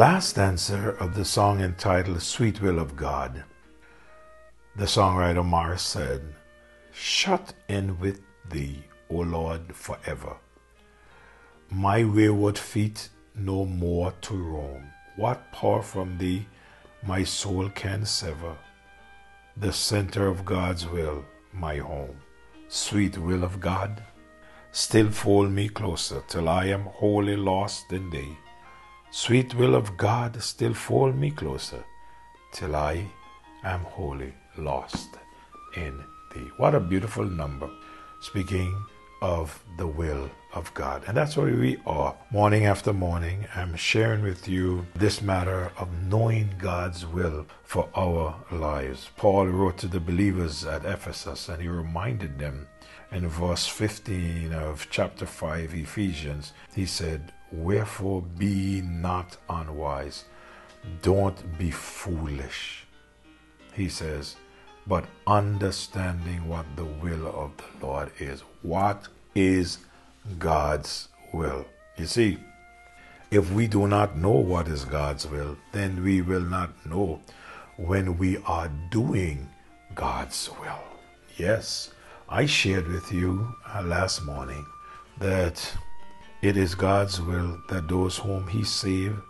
last stanza of the song entitled Sweet Will of God, the songwriter Morris said, Shut in with thee, O Lord, forever. My wayward feet no more to roam. What power from thee my soul can sever? The center of God's will, my home. Sweet will of God, still fold me closer till I am wholly lost in thee. Sweet will of God, still fold me closer till I am wholly lost in thee. What a beautiful number. Speaking of the will of God. And that's where we are. Morning after morning, I'm sharing with you this matter of knowing God's will for our lives. Paul wrote to the believers at Ephesus and he reminded them in verse 15 of chapter 5, Ephesians, he said, Wherefore be not unwise, don't be foolish. He says, but understanding what the will of the Lord is. What is God's will? You see, if we do not know what is God's will, then we will not know when we are doing God's will. Yes, I shared with you uh, last morning that it is God's will that those whom He saved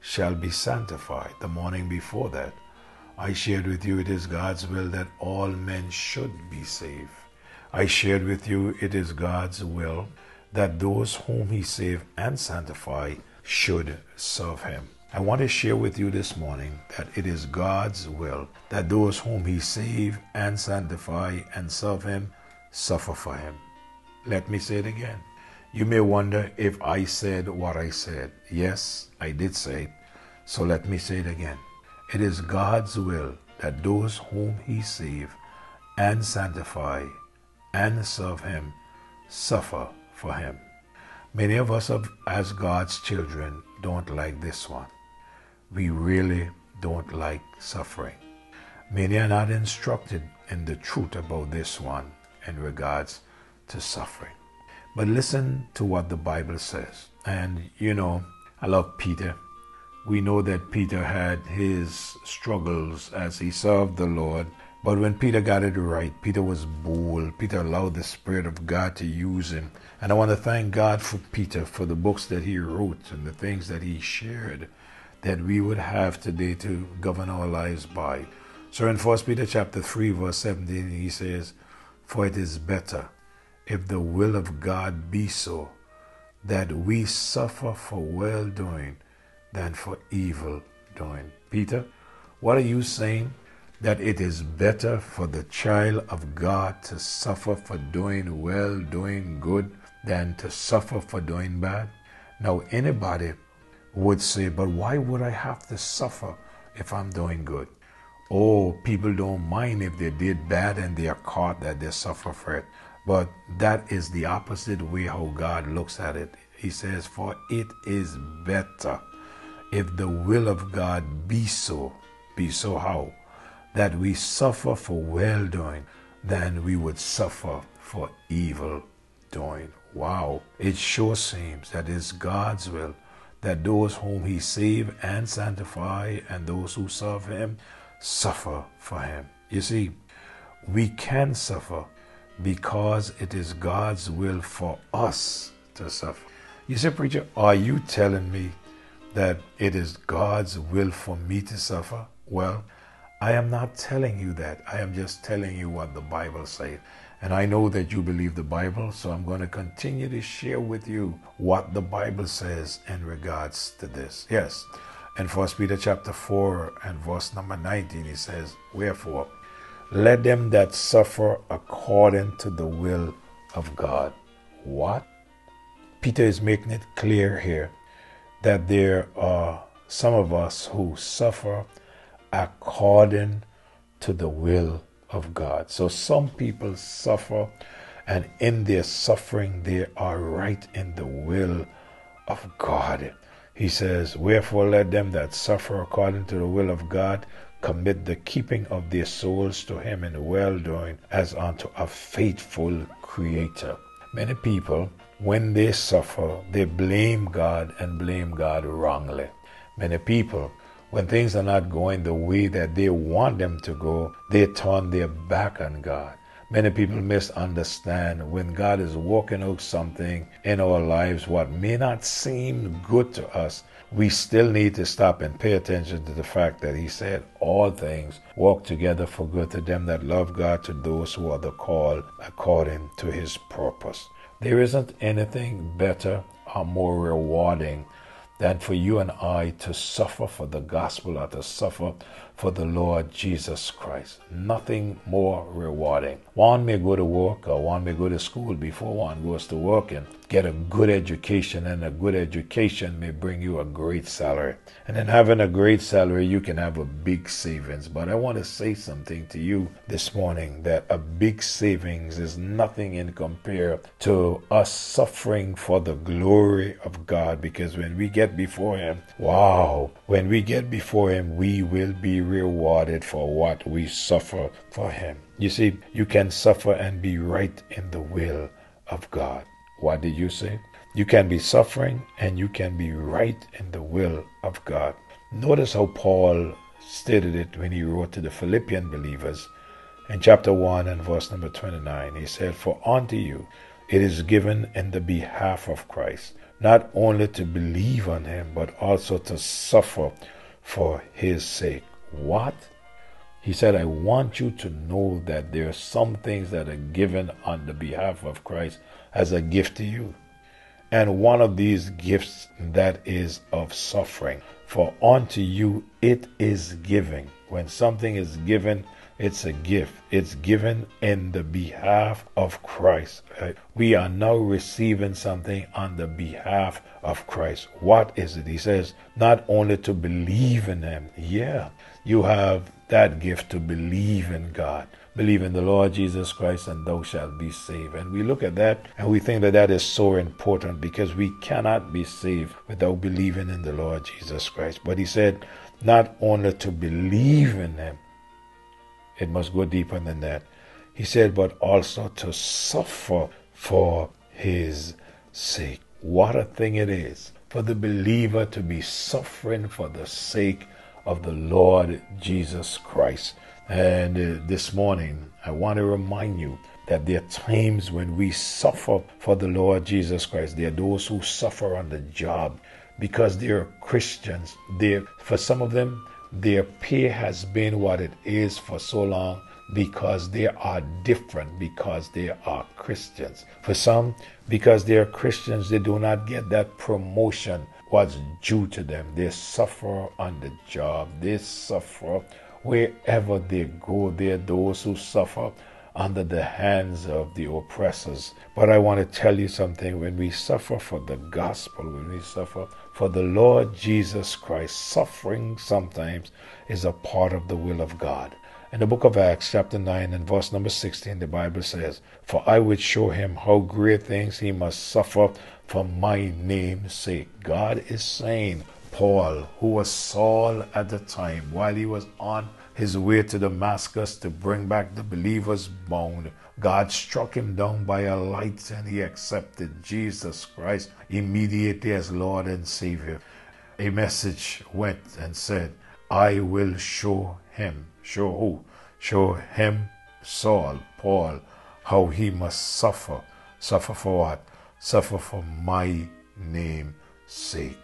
shall be sanctified. The morning before that, I shared with you it is God's will that all men should be saved. I shared with you it is God's will that those whom He saved and sanctify should serve Him. I want to share with you this morning that it is God's will that those whom He save and sanctify and serve Him suffer for Him. Let me say it again. You may wonder if I said what I said. Yes, I did say it. So let me say it again. It is God's will that those whom He save and sanctify and serve Him suffer for Him. Many of us, as God's children, don't like this one. We really don't like suffering. Many are not instructed in the truth about this one in regards to suffering. But listen to what the Bible says. And you know, I love Peter we know that Peter had his struggles as he served the Lord. But when Peter got it right, Peter was bold. Peter allowed the Spirit of God to use him. And I want to thank God for Peter for the books that he wrote and the things that he shared that we would have today to govern our lives by. So in 1 Peter chapter 3, verse 17, he says, For it is better, if the will of God be so, that we suffer for well doing than for evil doing. Peter, what are you saying? That it is better for the child of God to suffer for doing well, doing good, than to suffer for doing bad? Now, anybody would say, but why would I have to suffer if I'm doing good? Oh, people don't mind if they did bad and they are caught that they suffer for it. But that is the opposite way how God looks at it. He says, For it is better if the will of God be so, be so how? That we suffer for well doing than we would suffer for evil doing. Wow. It sure seems that it's God's will that those whom he save and sanctify and those who serve him suffer for him. You see, we can suffer because it is God's will for us to suffer. You say, preacher, are you telling me that it is God's will for me to suffer? Well, I am not telling you that. I am just telling you what the Bible says. And I know that you believe the Bible, so I'm going to continue to share with you what the Bible says in regards to this. Yes. In 1 Peter chapter 4 and verse number 19, he says, Wherefore, let them that suffer according to the will of God. What? Peter is making it clear here that there are some of us who suffer according to the will of God. So some people suffer, and in their suffering, they are right in the will of God. He says, Wherefore let them that suffer according to the will of God commit the keeping of their souls to Him in well doing as unto a faithful Creator. Many people when they suffer, they blame God and blame God wrongly. Many people, when things are not going the way that they want them to go, they turn their back on God. Many people misunderstand when God is working out something in our lives, what may not seem good to us, we still need to stop and pay attention to the fact that He said, All things work together for good to them that love God, to those who are the called according to His purpose. There isn't anything better or more rewarding than for you and I to suffer for the gospel or to suffer for the Lord Jesus Christ. Nothing more rewarding. One may go to work or one may go to school before one goes to work and get a good education, and a good education may bring you a great salary. And then having a great salary, you can have a big savings. But I want to say something to you this morning that a big savings is nothing in compare to us suffering for the glory of God. Because when we get before Him, wow, when we get before Him, we will be rewarded for what we suffer for Him. You see, you can suffer and be right in the will of God. What did you say? You can be suffering and you can be right in the will of God. Notice how Paul stated it when he wrote to the Philippian believers in chapter 1 and verse number 29. He said, For unto you it is given in the behalf of Christ, not only to believe on him, but also to suffer for his sake. What? He said, I want you to know that there are some things that are given on the behalf of Christ as a gift to you. And one of these gifts that is of suffering. For unto you it is giving. When something is given, it's a gift. It's given in the behalf of Christ. We are now receiving something on the behalf of Christ. What is it? He says, not only to believe in Him. Yeah, you have that gift to believe in God. Believe in the Lord Jesus Christ and thou shalt be saved. And we look at that and we think that that is so important because we cannot be saved without believing in the Lord Jesus Christ. But he said, not only to believe in him, it must go deeper than that. He said, but also to suffer for his sake. What a thing it is for the believer to be suffering for the sake of the Lord Jesus Christ. And uh, this morning, I want to remind you that there are times when we suffer for the Lord Jesus Christ. There are those who suffer on the job because they're Christians. They're, for some of them, their pay has been what it is for so long because they are different, because they are Christians. For some, because they are Christians, they do not get that promotion what's due to them. They suffer on the job, they suffer Wherever they go, there are those who suffer under the hands of the oppressors. But I want to tell you something when we suffer for the gospel, when we suffer for the Lord Jesus Christ, suffering sometimes is a part of the will of God. In the book of Acts, chapter 9, and verse number 16, the Bible says, For I would show him how great things he must suffer for my name's sake. God is saying, Paul, who was Saul at the time, while he was on his way to Damascus to bring back the believers bound, God struck him down by a light and he accepted Jesus Christ immediately as Lord and Savior. A message went and said, I will show him. Show who? Show him, Saul, Paul, how he must suffer. Suffer for what? Suffer for my name's sake.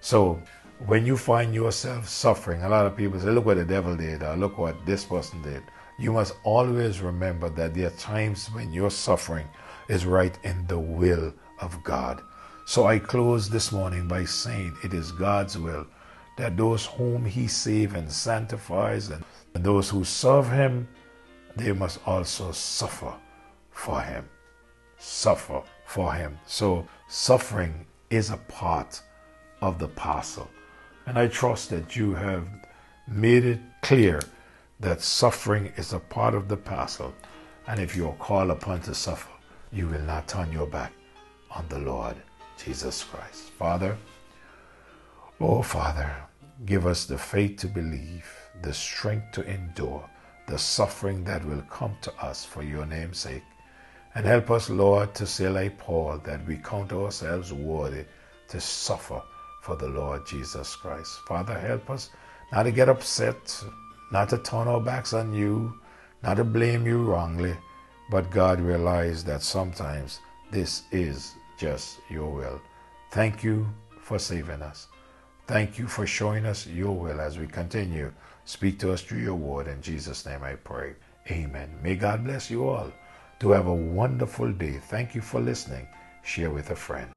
So when you find yourself suffering, a lot of people say, look what the devil did, or look what this person did. You must always remember that there are times when your suffering is right in the will of God. So I close this morning by saying it is God's will that those whom He saves and sanctifies and, those who serve Him, they must also suffer for Him. Suffer for Him. So suffering is a part of the parcel. And I trust that you have made it clear that suffering is a part of the parcel. And if you are called upon to suffer, you will not turn your back on the Lord Jesus Christ. Father, oh Father, give us the faith to believe, the strength to endure, the suffering that will come to us for your name's sake. And help us, Lord, to say like Paul that we count ourselves worthy to suffer for the Lord Jesus Christ. Father, help us not to get upset, not to turn our backs on you, not to blame you wrongly, but God realize that sometimes this is just your will. Thank you for saving us. Thank you for showing us your will as we continue. Speak to us through your word. In Jesus' name I pray. Amen. May God bless you all. To have a wonderful day. Thank you for listening. Share with a friend.